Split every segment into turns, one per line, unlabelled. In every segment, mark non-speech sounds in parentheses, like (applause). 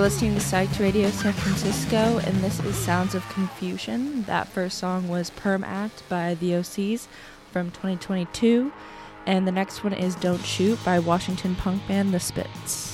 listening to Psych Radio San Francisco, and this is Sounds of Confusion. That first song was Perm Act by the Osees from 2022, and the next one is Don't Shoot by Washington punk band The Spits.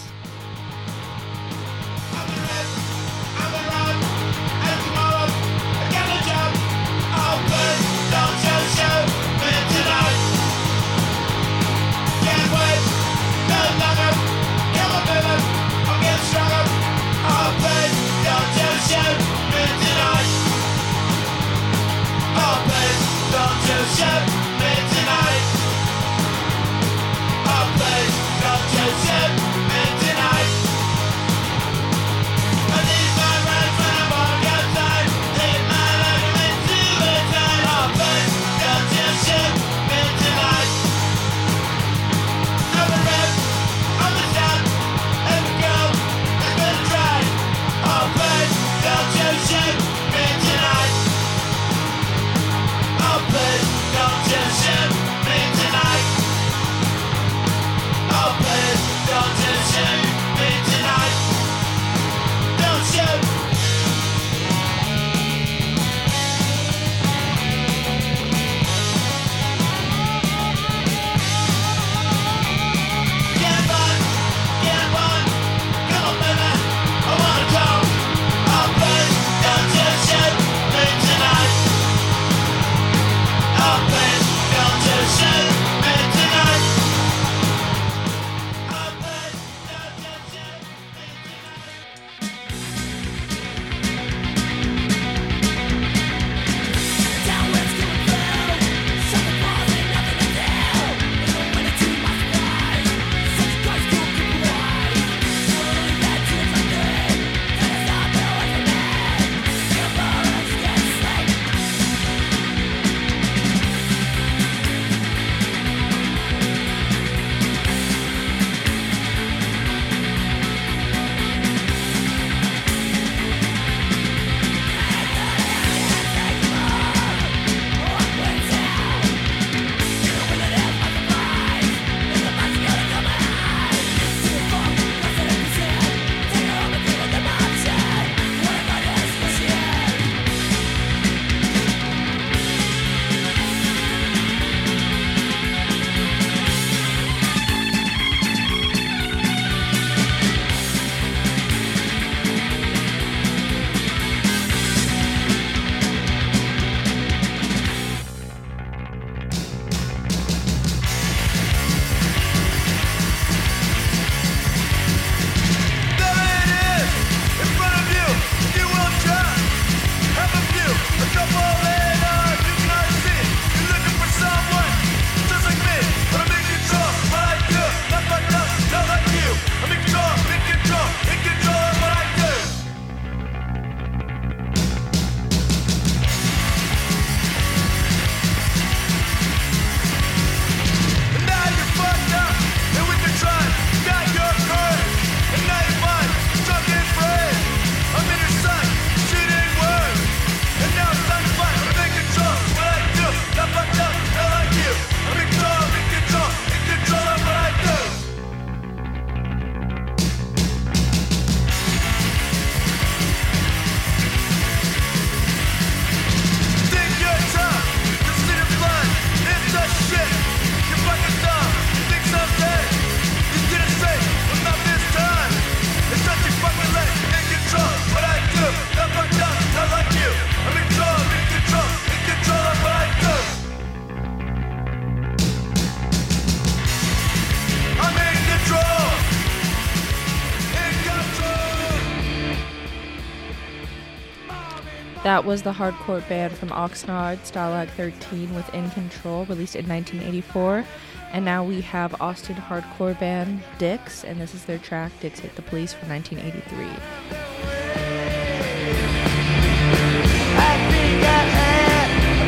That was the hardcore band from Oxnard, Stalag 13, with In Control, released in 1984. And now we have Austin hardcore band Dicks, and this is their track Dicks Hate the Police from 1983.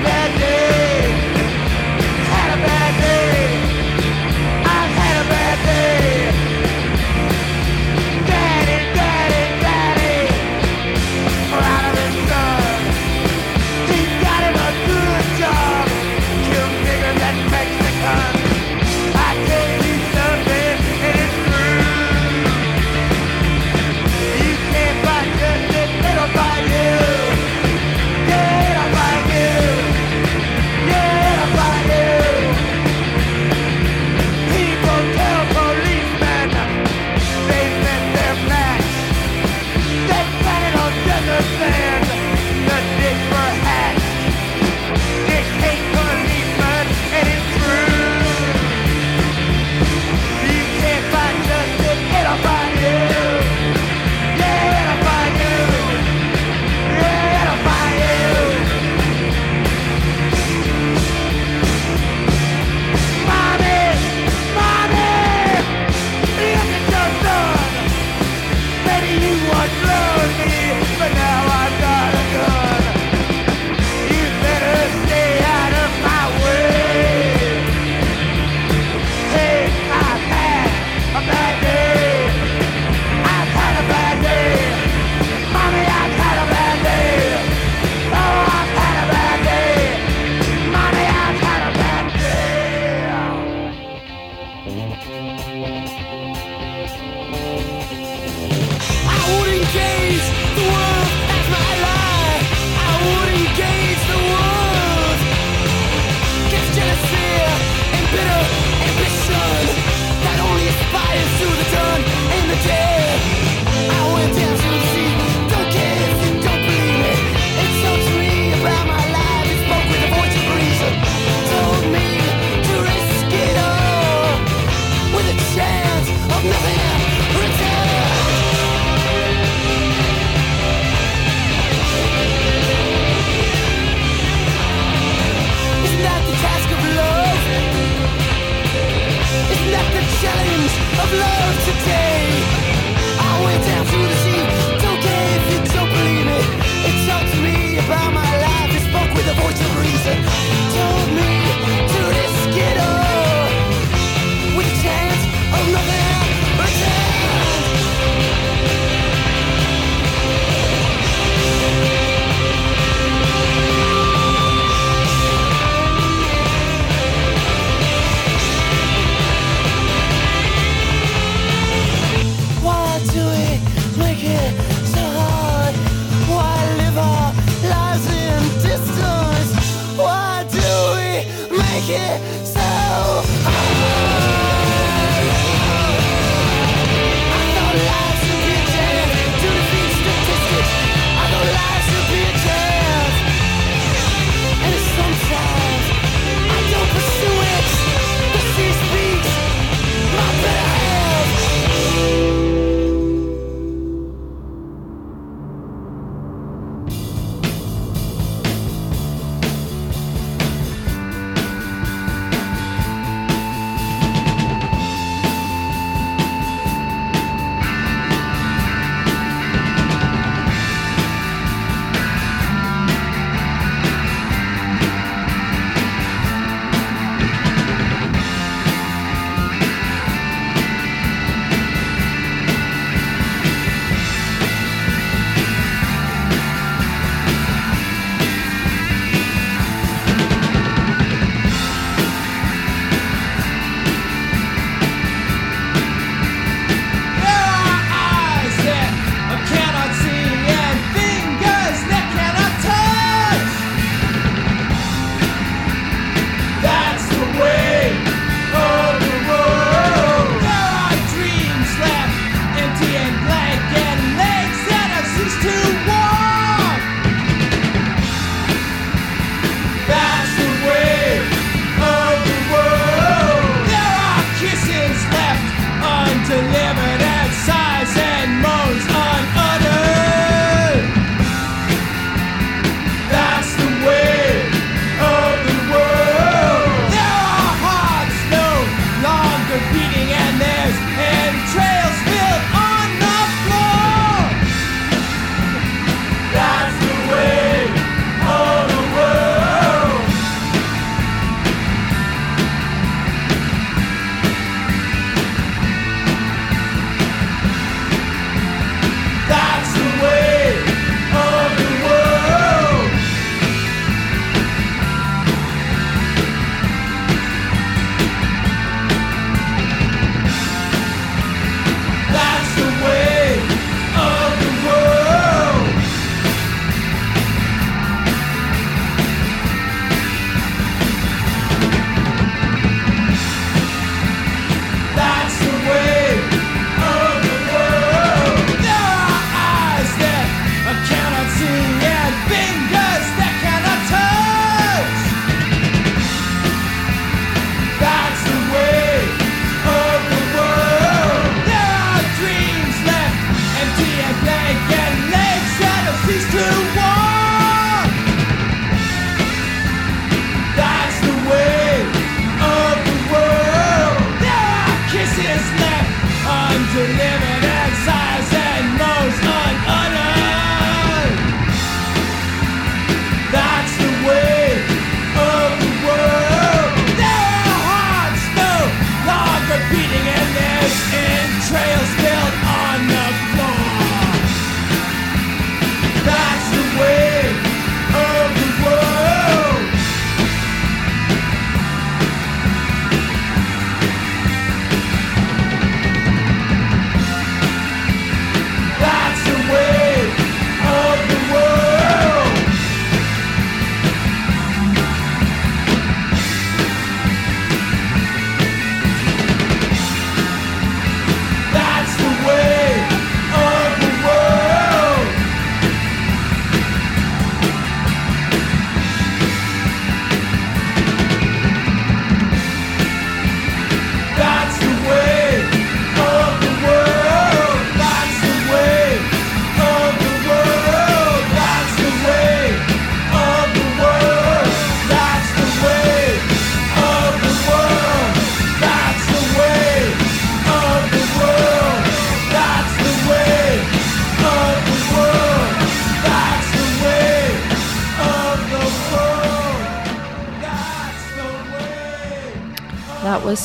that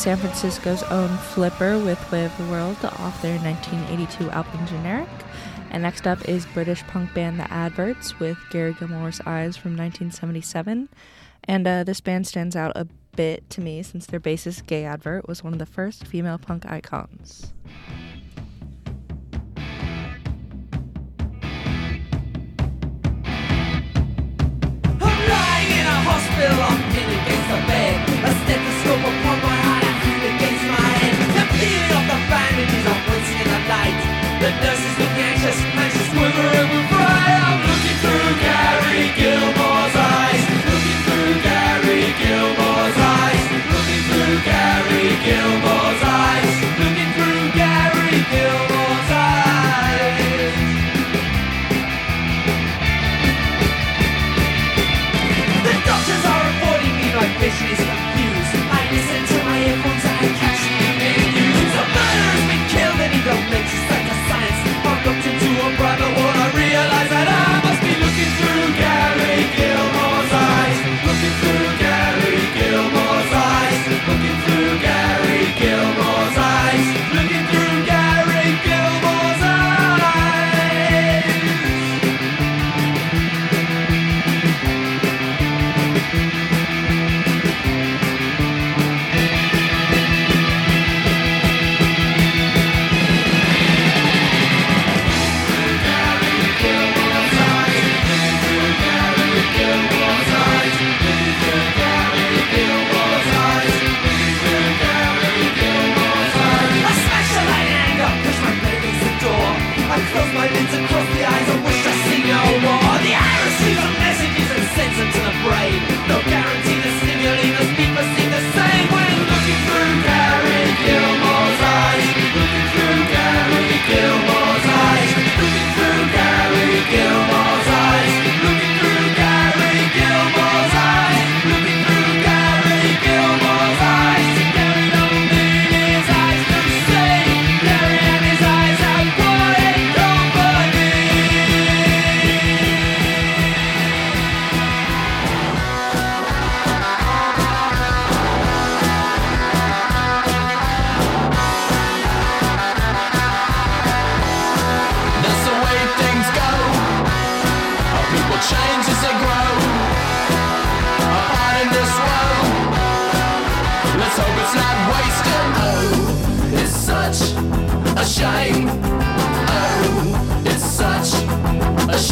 San Francisco's own Flipper with Way of the World off their 1982 album Generic. And next up is British punk band The Adverts with Gary Gilmore's Eyes from 1977. And uh, this band stands out a bit to me since their bassist Gaye Advert was one of the first female punk icons.
hospital, I'm against bed. A stethoscope upon my bandages, in the light. The nurses look anxious, she's quivering with fright. I'm looking through Gary Gilmore's eyes. Looking through Gary Gilmore's eyes. Looking through Gary Gilmore's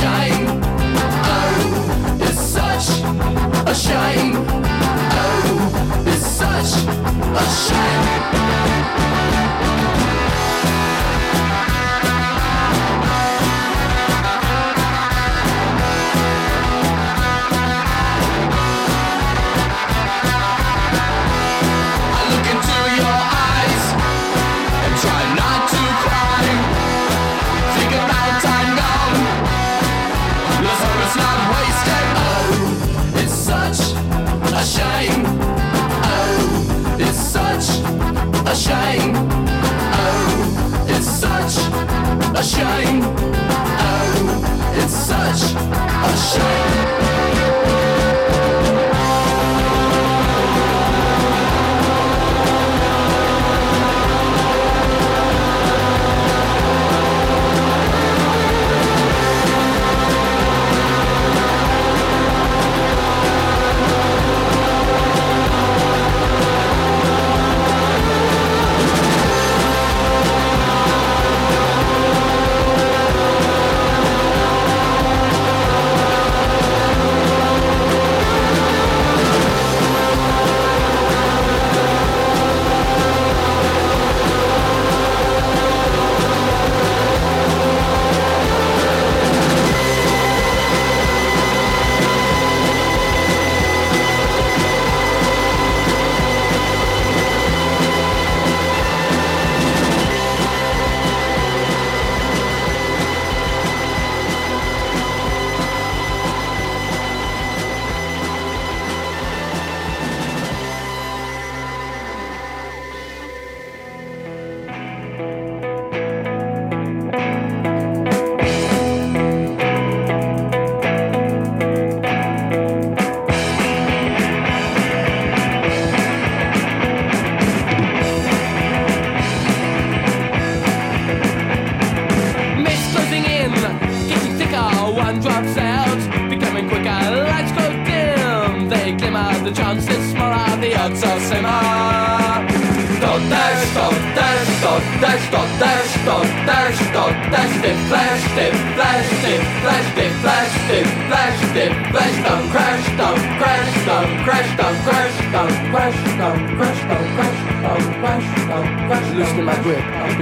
shame. Oh, it's such a shame. Oh, it's such a shame. Shame. Oh, it's such a shame. Oh, it's such a shame.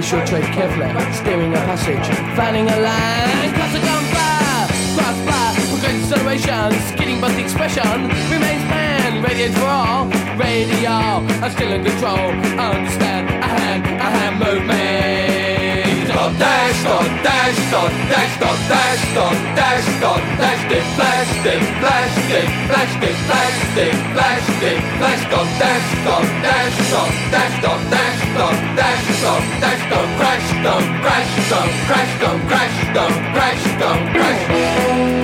Sure tread carefully, steering a passage, fanning a line, classic on fire, crossbar, progressive acceleration, skidding but the expression remains man, radiates for all, radio, I'm still in control, understand, I have, I have movement. Dot dash, dot dash, dot dash, dot dash, dot dash, dot dash, dip flash, dip flash, dip flash, dip flash, dip flash, dip flash, dot dash, dot dash, dot dash, dot dash, them, dash them, dash them, crash Dump! crash Dump! crash Dump! crash Dump! crash Dump! crash them.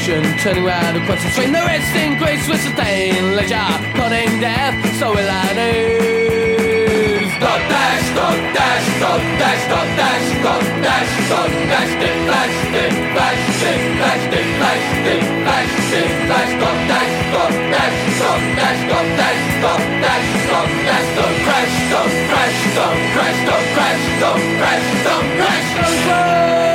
Turning round across the street. No resting grace will sustain leisure, cutting death, so will I lose. Dot dash, dot dash, dot dash, dot dash, dot dash, dot dash, dot dash, dot dash, dot dash, dot dash, dot dash, dot dash, crash, don't crash, don't crash, don't crash, don't crash, don't crash.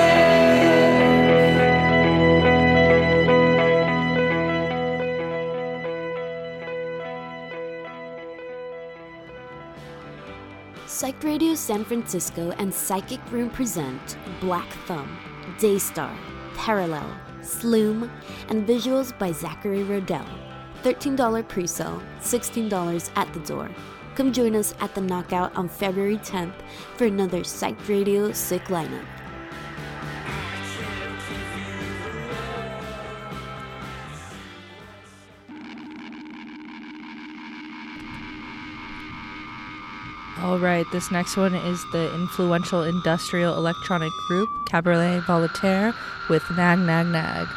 Psych Radio San Francisco and Psychic Room present Black Thumb, Daystar, Parallel, Sloom, and visuals by Zachary Rodell. $13 pre sale, $16 at the door. Come join us at the Knockout on February 10th for another Psych Radio Sick lineup.
All right, this next one is the influential industrial electronic group Cabaret Voltaire with Nag Nag Nag.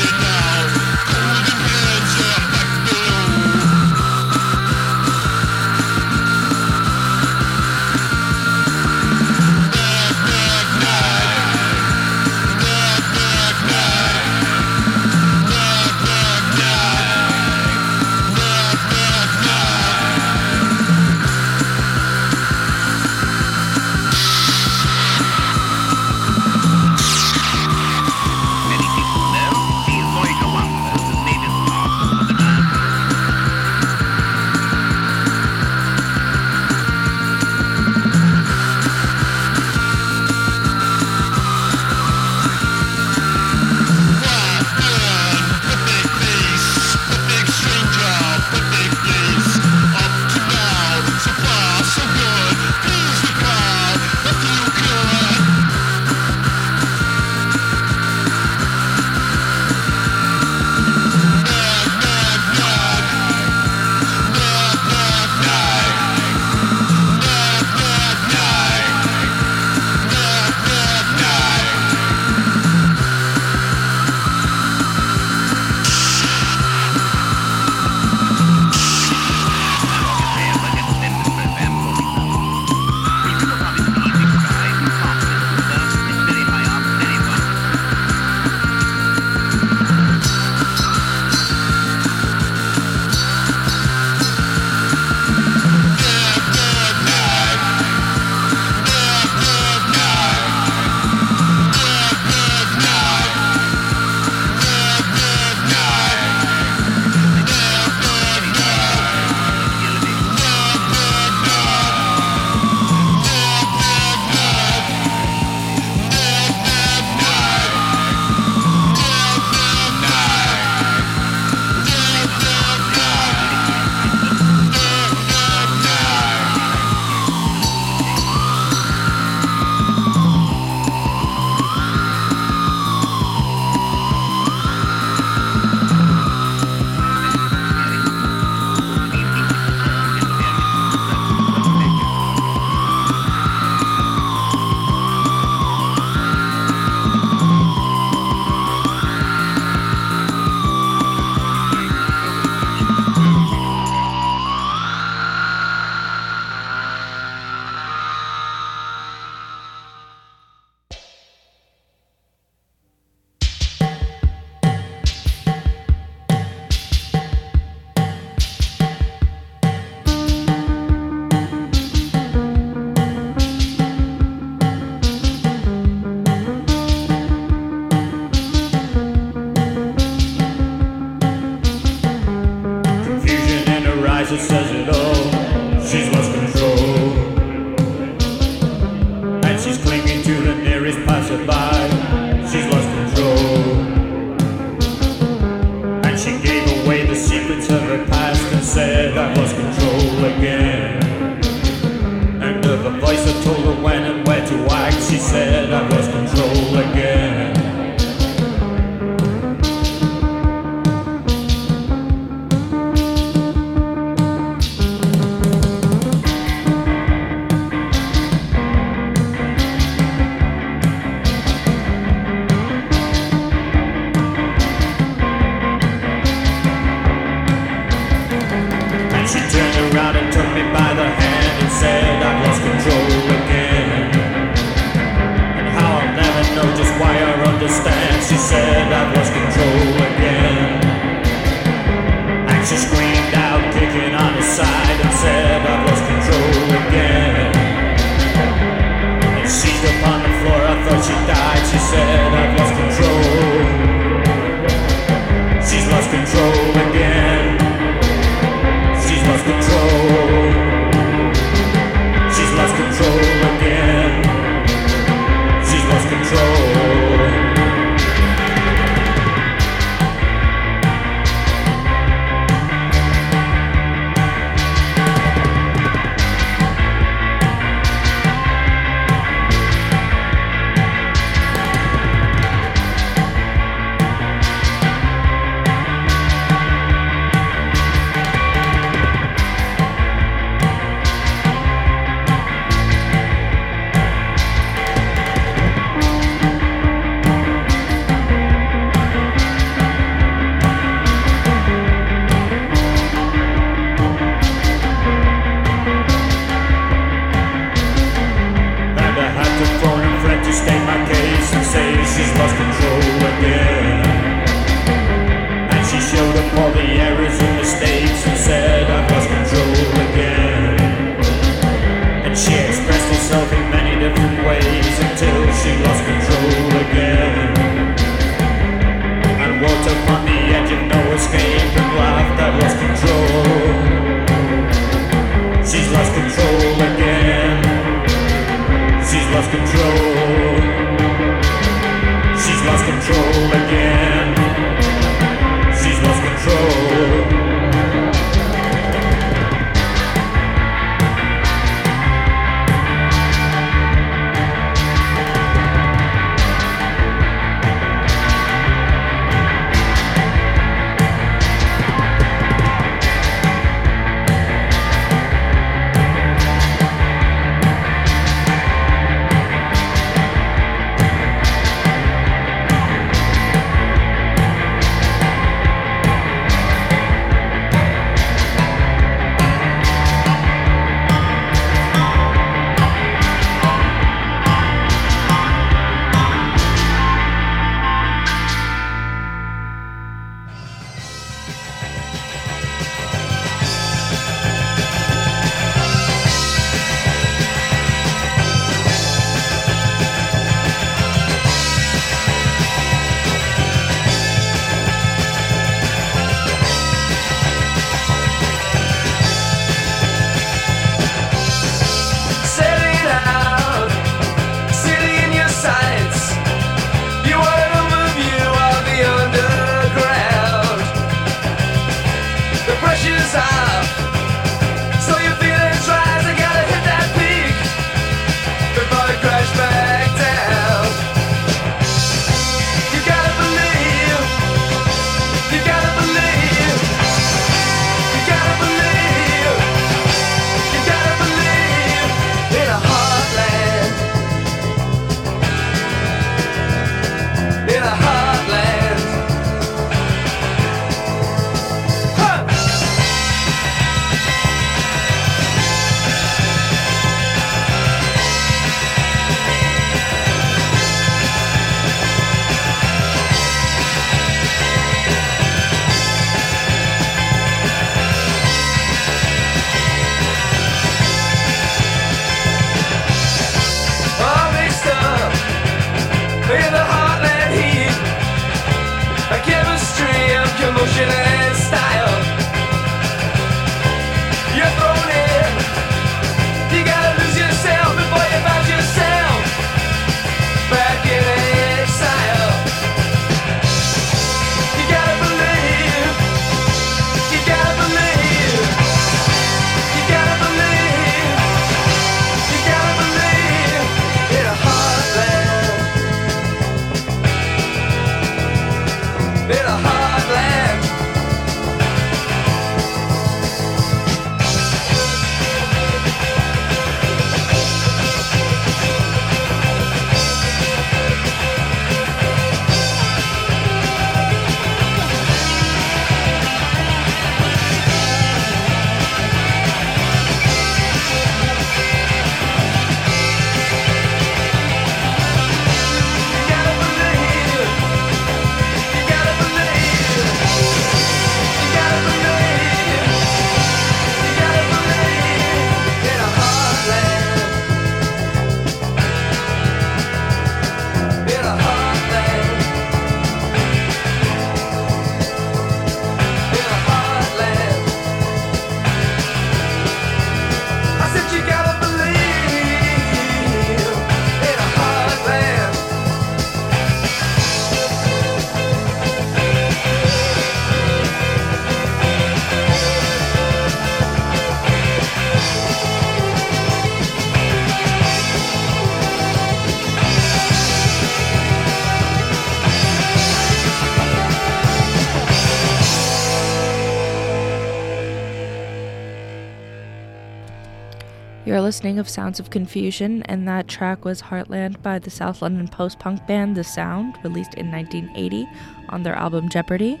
listening of Sounds of Confusion, and that track was Heartland by the South London post punk band The Sound, released in 1980 on their album Jeopardy.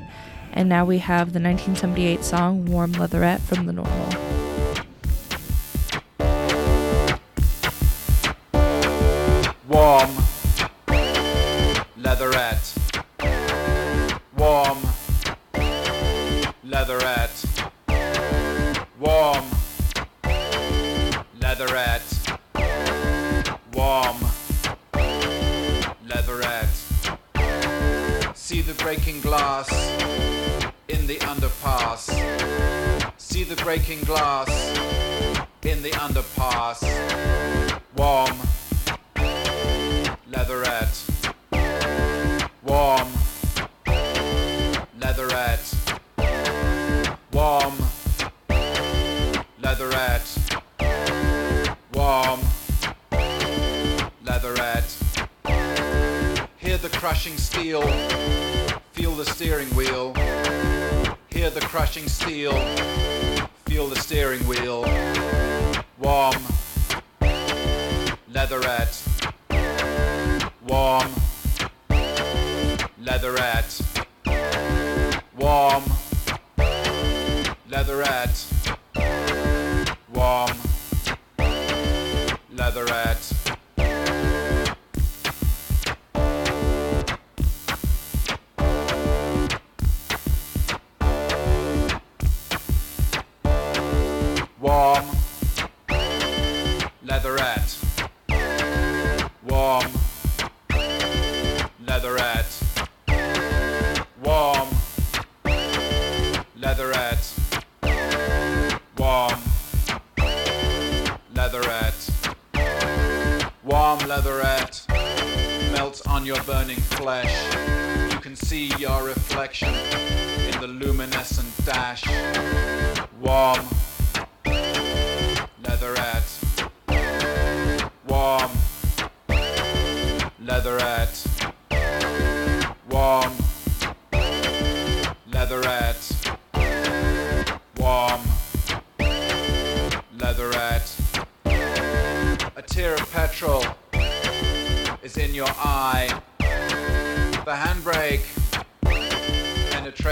And now we have the 1978 song Warm Leatherette from The Normal.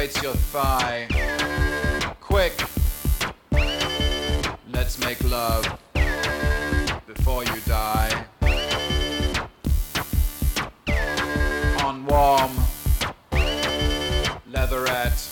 lights your thigh. Quick, let's make love before you die. On warm leatherette.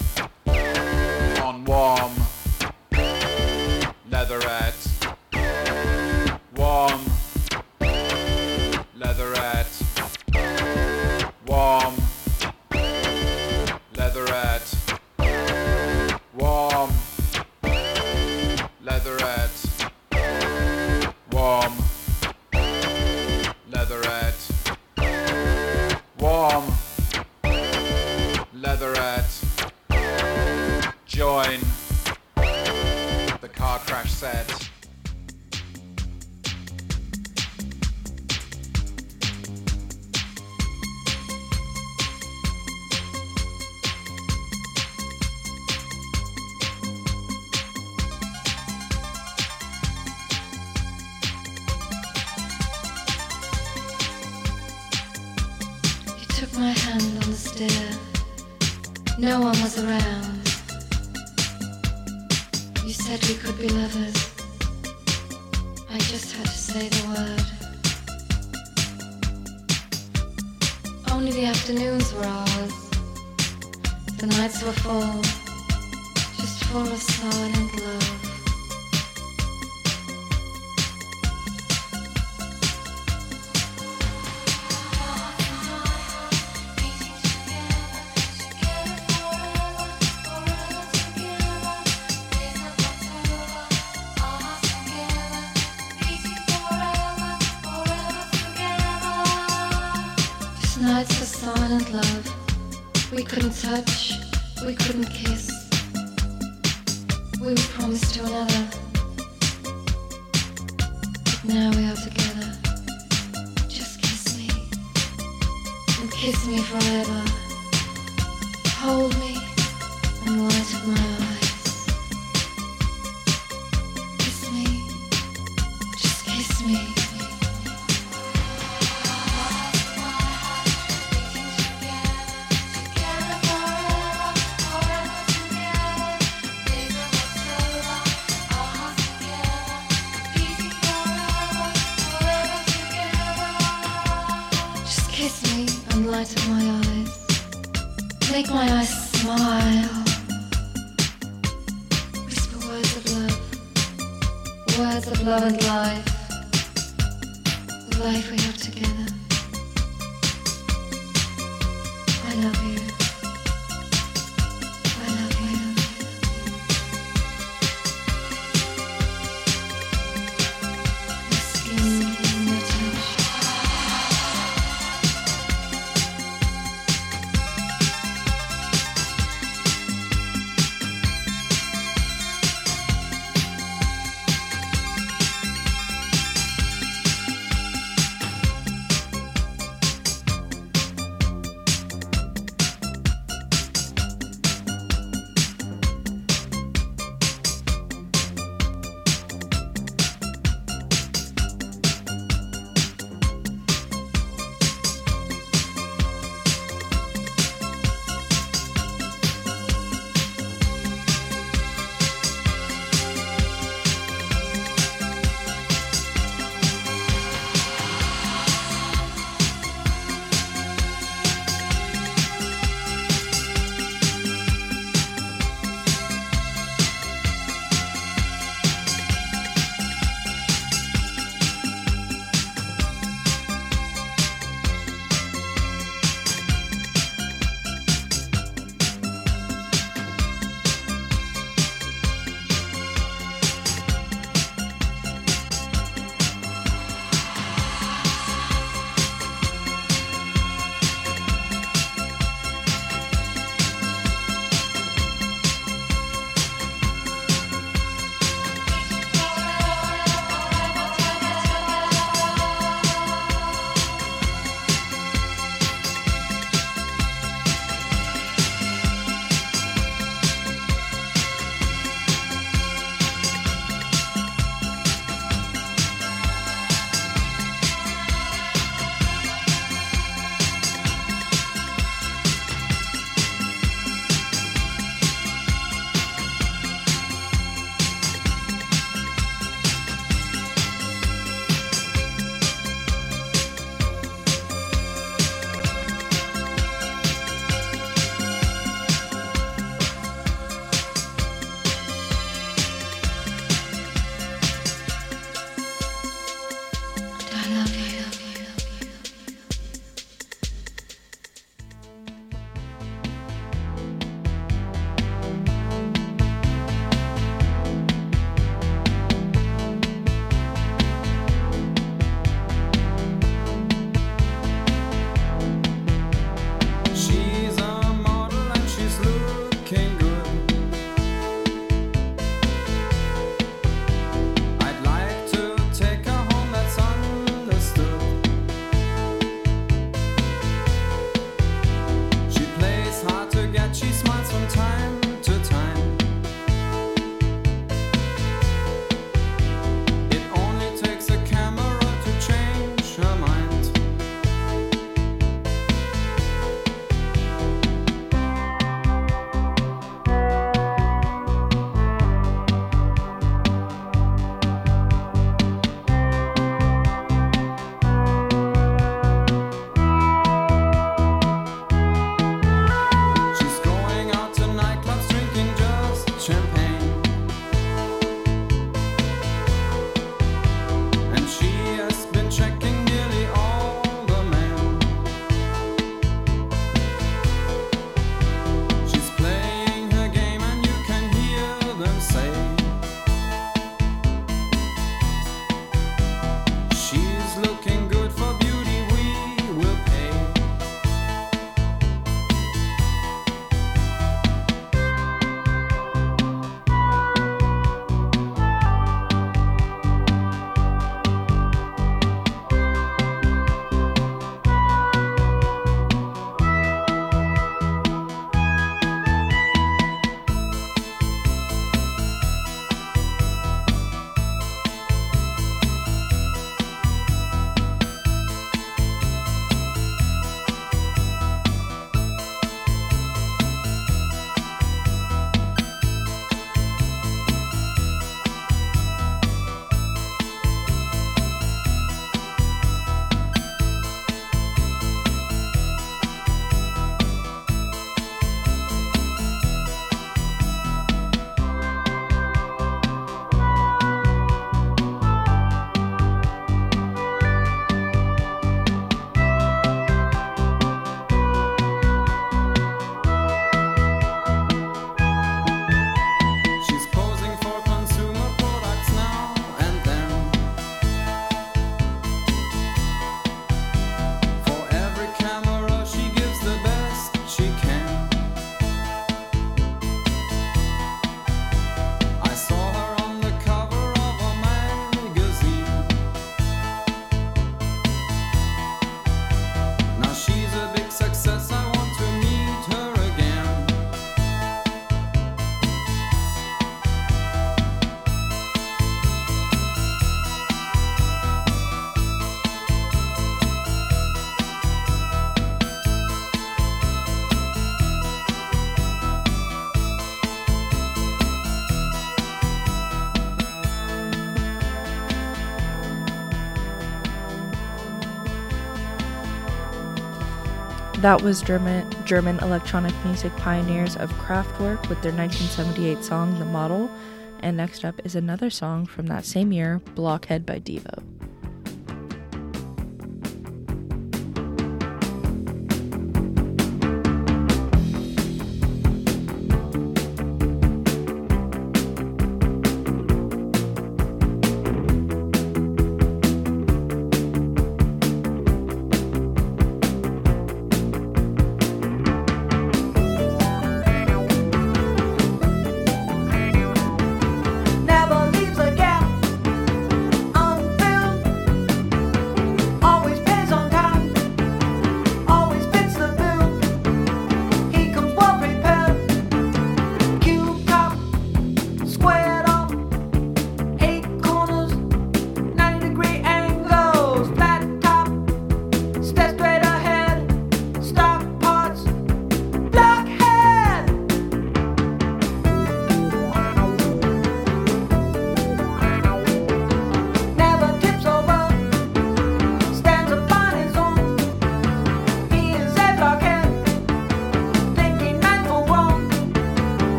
That was German, German electronic music pioneers of Kraftwerk with their 1978 song The Model. And next up is another song from that same year, Blockhead by Devo.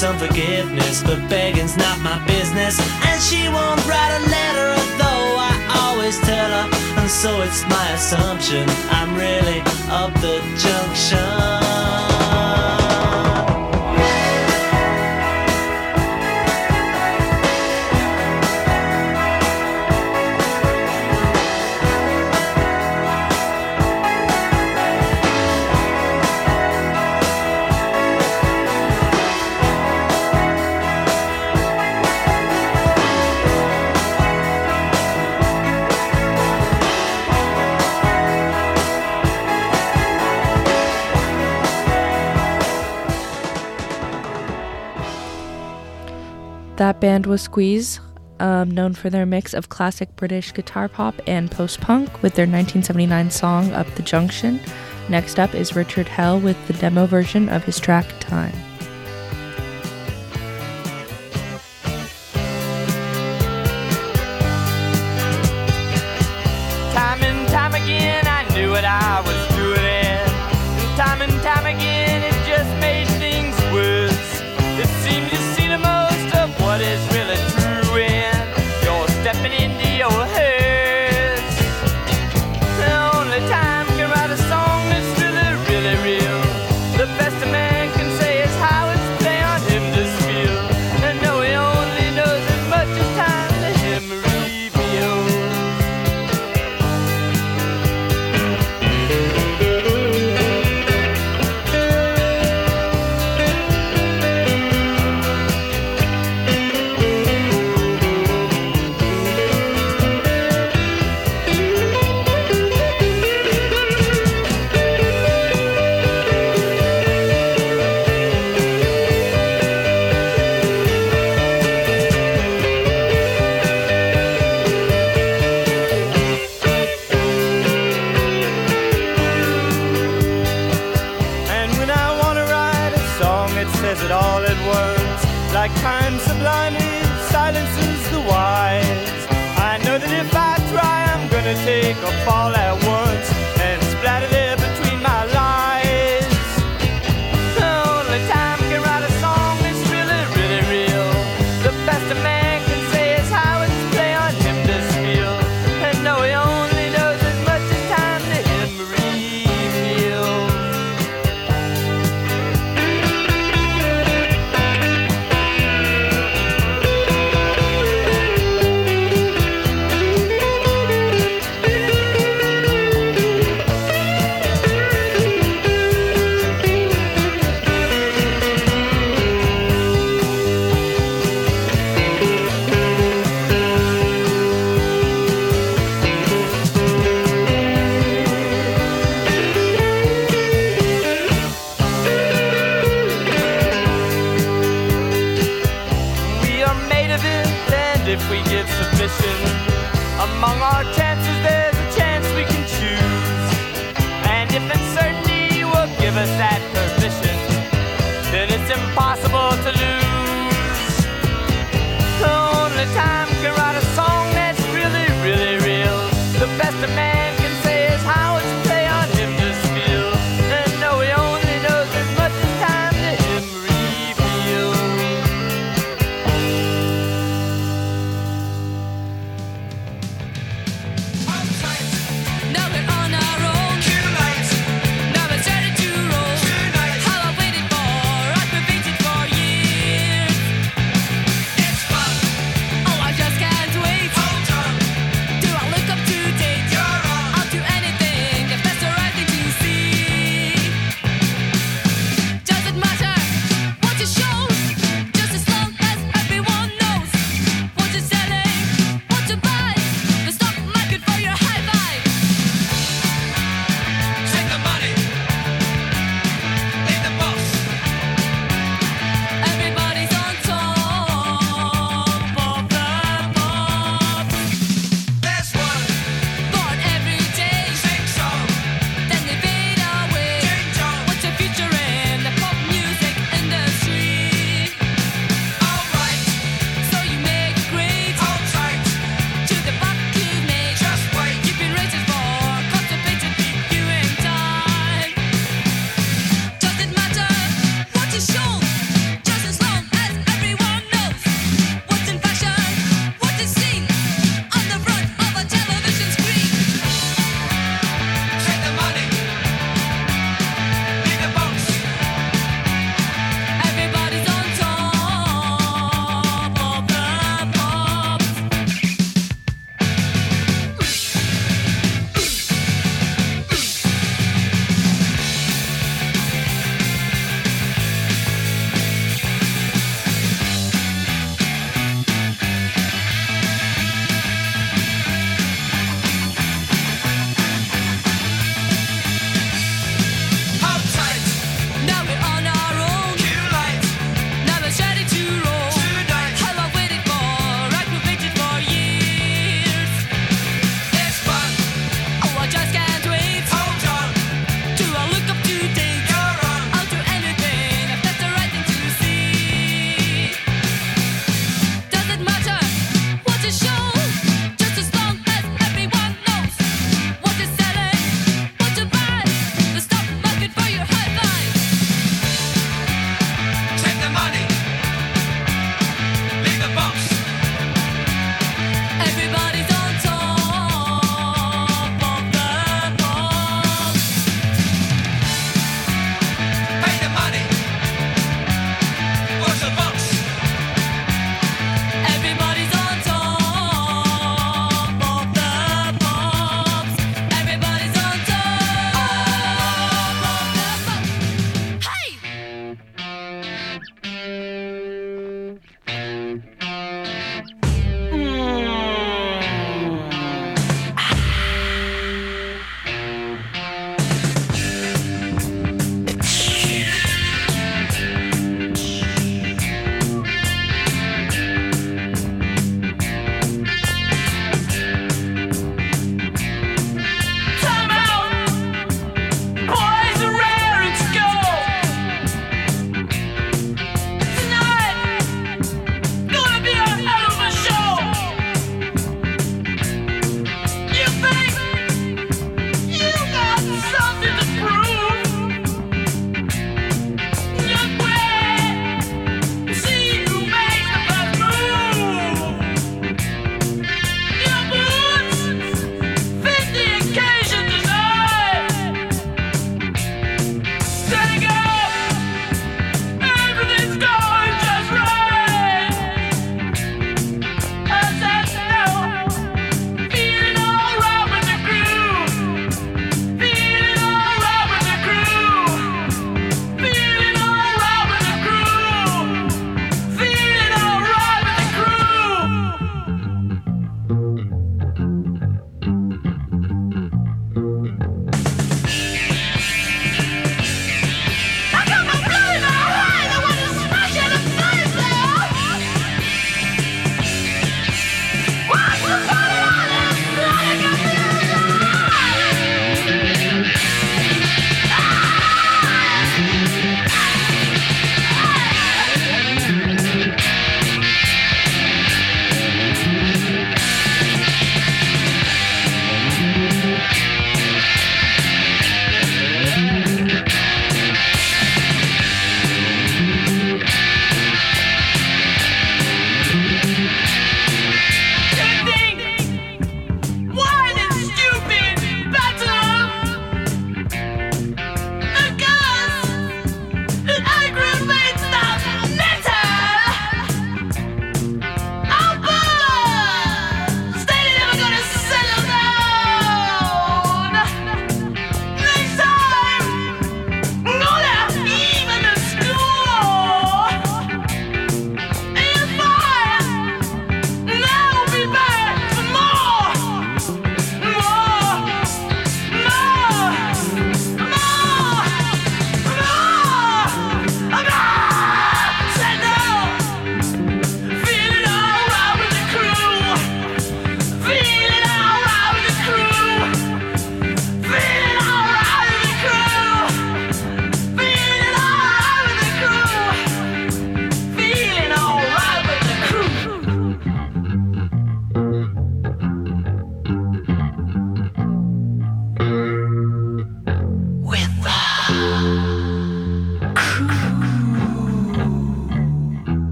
some forgiveness, but begging's not my business. And she won't write a letter, though I always tell her. And so it's my assumption I'm really up the junction.
band was Squeeze, um, known for their mix of classic British guitar pop and post punk with their 1979 song Up the Junction. Next up is Richard Hell with the demo version of his track Time.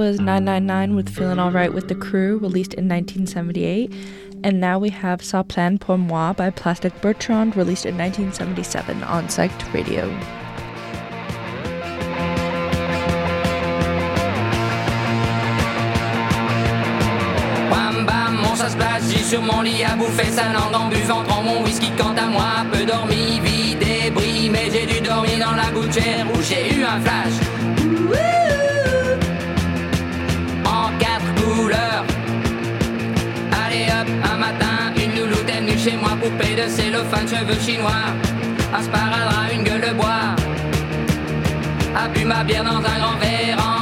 was
999 with Feeling Alright with the Crew, released in 1978. And now we have Ça Plane Pour Moi by Plastic Bertrand, released in 1977 on Psych Radio.
Bam bam, mon ça se place sur mon lit à bouffer sa langue en buvant en mon whisky quant à moi peu dormi, vie débris mais j'ai dû dormir dans la gouttière où j'ai eu un flash poupée de cellophane, cheveux chinois, un sparadrap, une gueule de bois, a bu ma bière dans un grand verre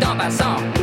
d'en passant.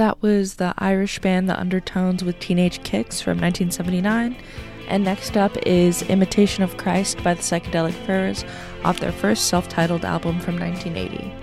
That was the Irish band The Undertones with Teenage Kicks from 1979. And next up is Imitation of Christ by the Psychedelic Furs off their first self titled album from 1980.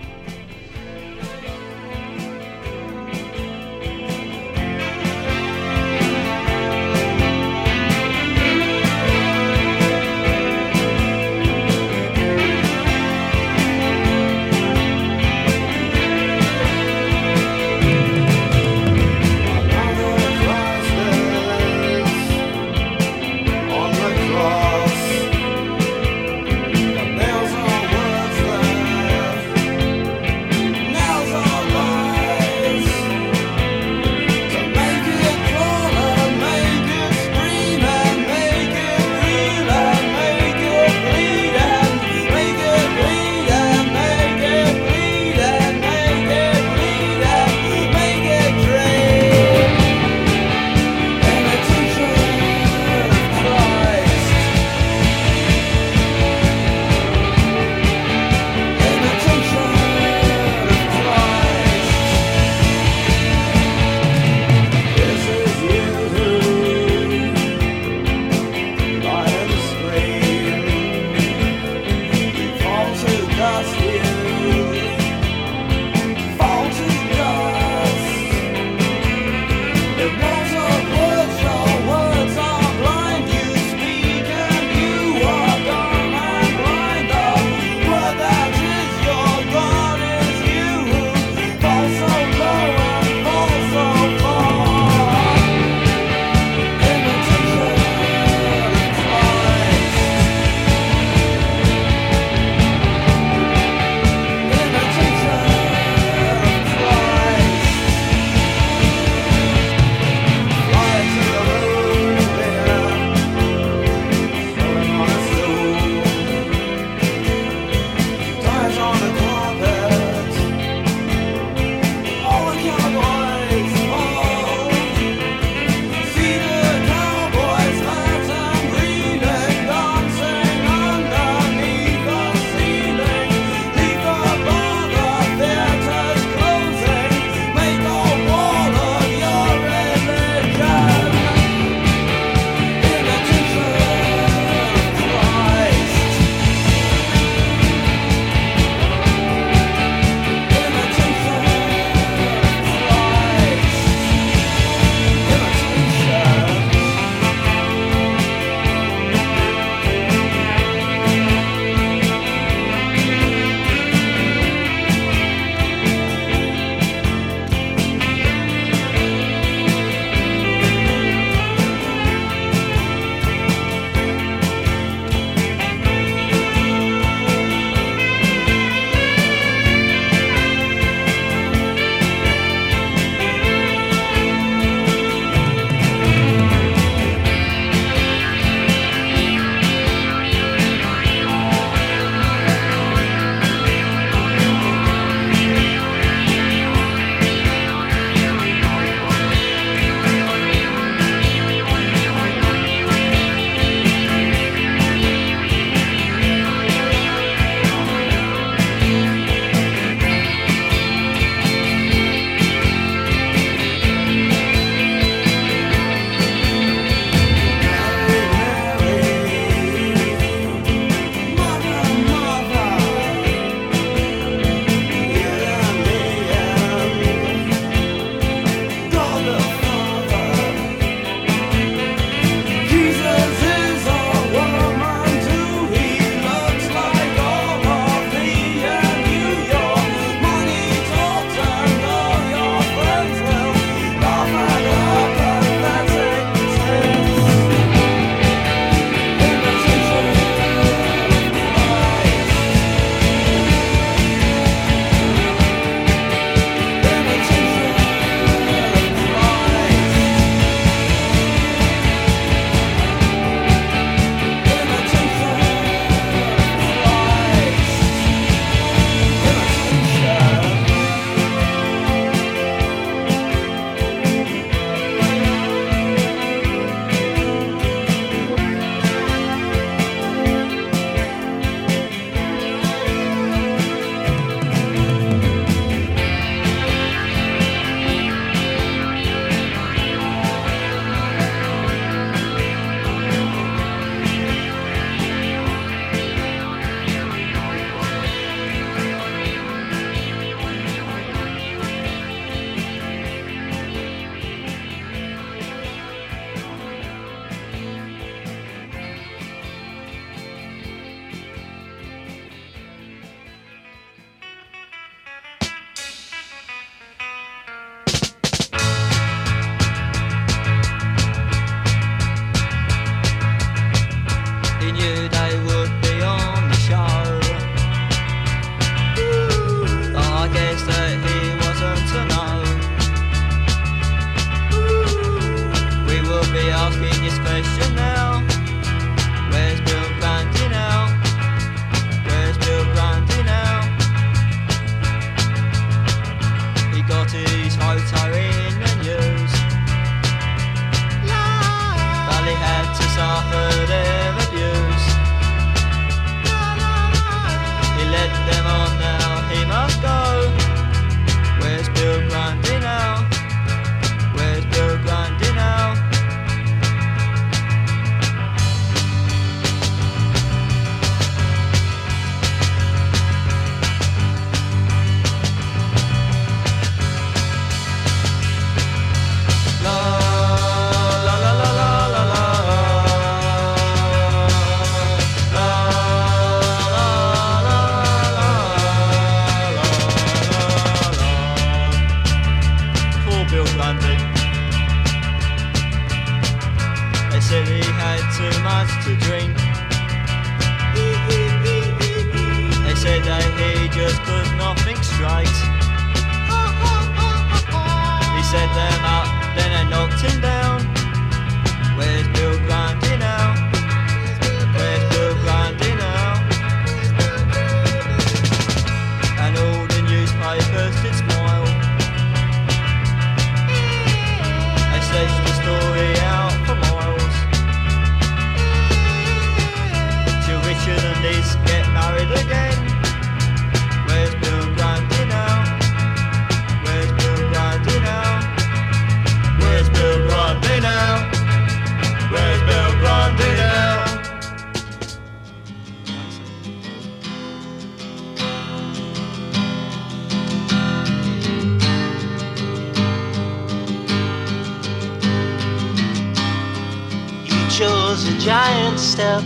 step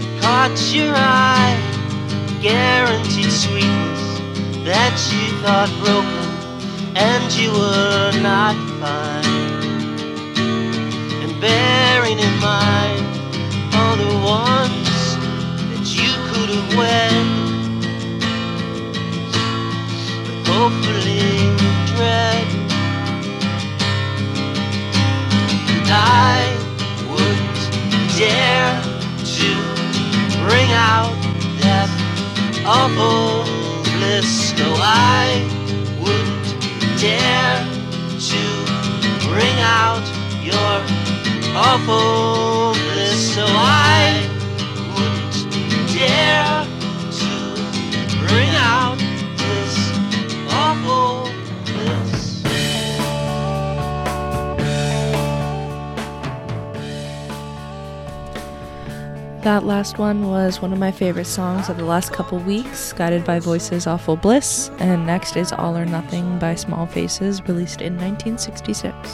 that caught your eye. Guaranteed sweetness that you thought broken and you were not fine. And bearing in mind all the ones that you could have wed, but hopefully dread. dare to bring out that awful bliss. No, I wouldn't dare to bring out your awful bliss. So I wouldn't dare.
That last one was one of my favorite songs of the last couple weeks, guided by Voices Awful Bliss, and next is All or Nothing by Small Faces, released in 1966.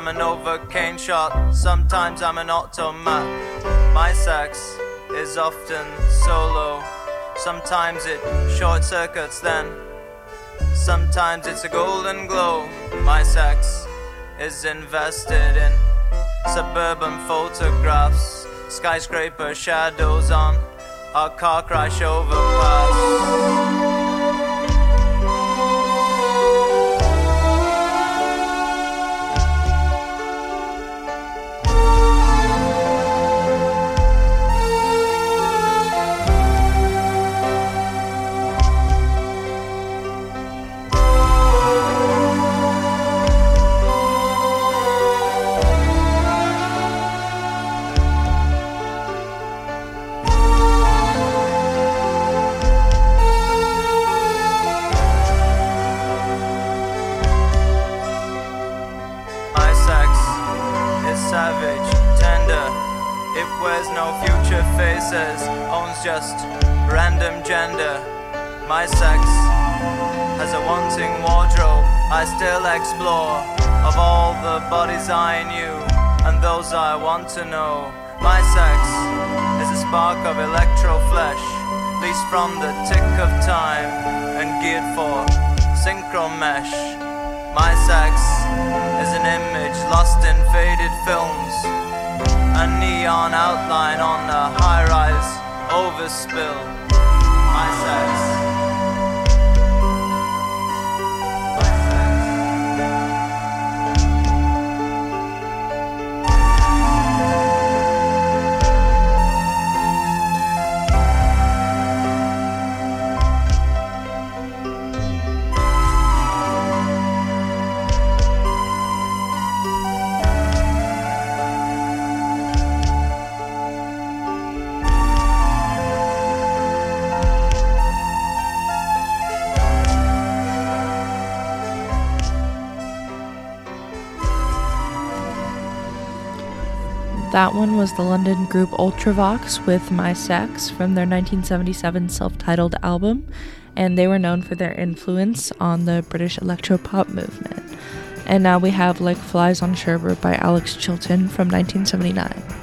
I'm an overcane shot, sometimes I'm an automat. My sex is often solo, sometimes it short circuits then. Sometimes it's a golden glow. My sex is invested in suburban photographs, skyscraper shadows on our car crash overpass.
That one was the London group Ultravox with My Sex from their 1977 self titled album, and they were known for their influence on the British electropop movement. And now we have Like Flies on Sherbert by Alex Chilton from 1979.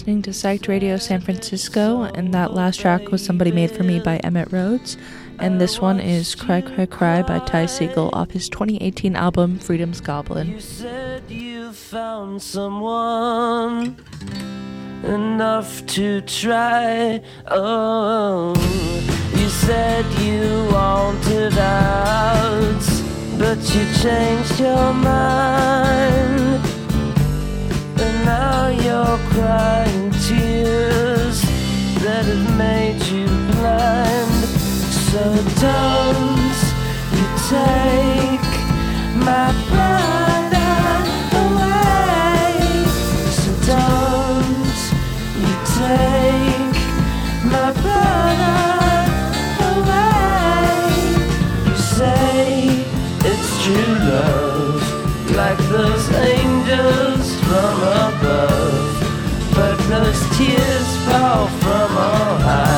listening to Psych Radio San Francisco, and that last track was Somebody Made For Me by Emitt Rhodes, and this one is Cry Cry Cry by Ty Segall off his 2018 album Freedom's Goblin.
You said you found someone enough to try. Oh, you said you wanted out, but you changed your mind your crying tears that have made you blind. So don't you take my brother away. So don't you take my brother away. You say it's true love, like those angels from above as tears fall from
our eyes.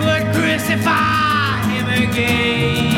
Would crucify him again.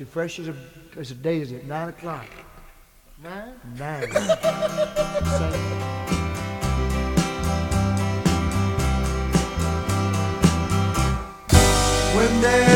I fresh as a, as a daisy at 9 o'clock.
Nine?
9. (clears throat) Sing.
When there's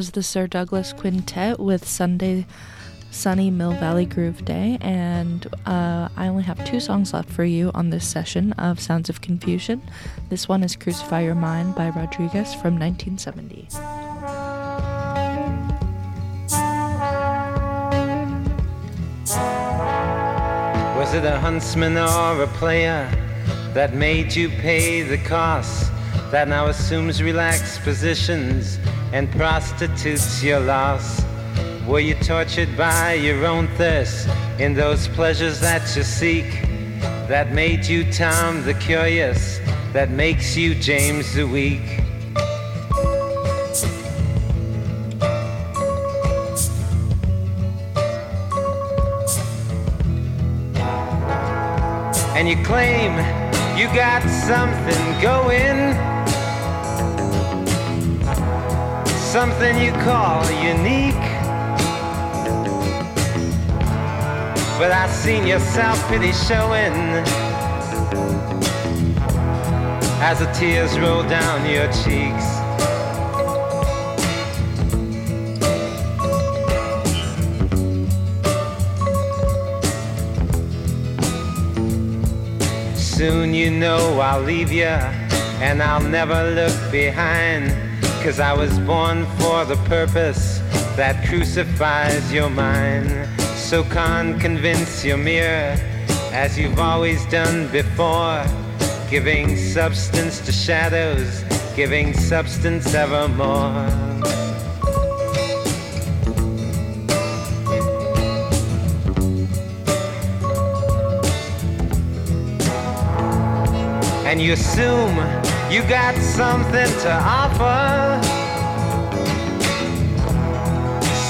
was the Sir Douglas Quintet with Sunday Sunny Mill Valley Groove Day, and uh, I only have two songs left for you on this session of Sounds of Confusion. This one is Crucify Your Mind by Rodriguez from 1970.
Was it a huntsman or a player that made you pay the cost? That now assumes relaxed positions and prostitutes your loss? Were you tortured by your own thirst in those pleasures that you seek? That made you Tom the Curious, that makes you James the Weak? and you claim you got something going, something you call unique. But I've seen your self-pity showing as the tears roll down your cheeks. Soon you know I'll leave you and I'll never look behind. Cause I was born for the purpose that crucifies your mind. So can't convince your mirror, as you've always done before, giving substance to shadows, giving substance evermore. And you assume you got something to offer.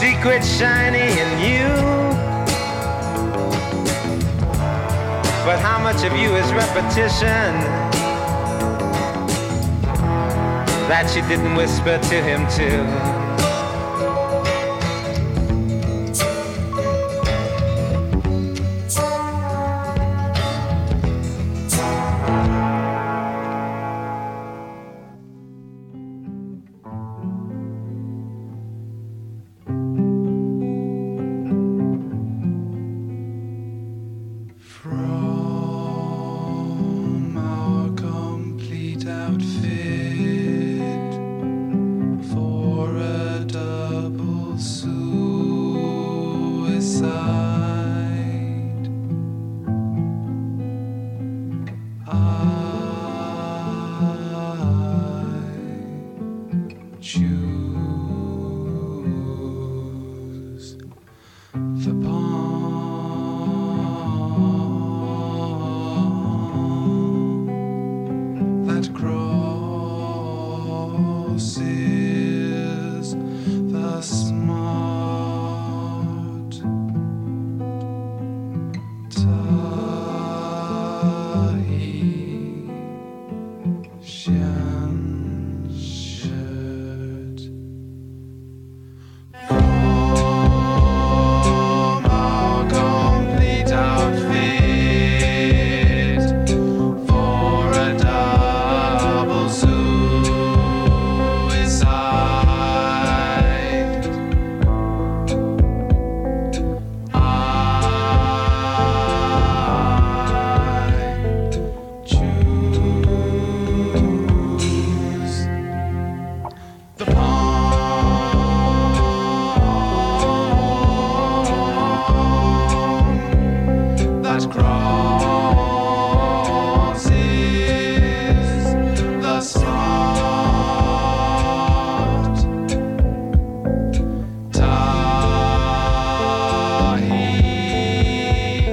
Secret shiny in you. But how much of you is repetition that you didn't whisper to him too?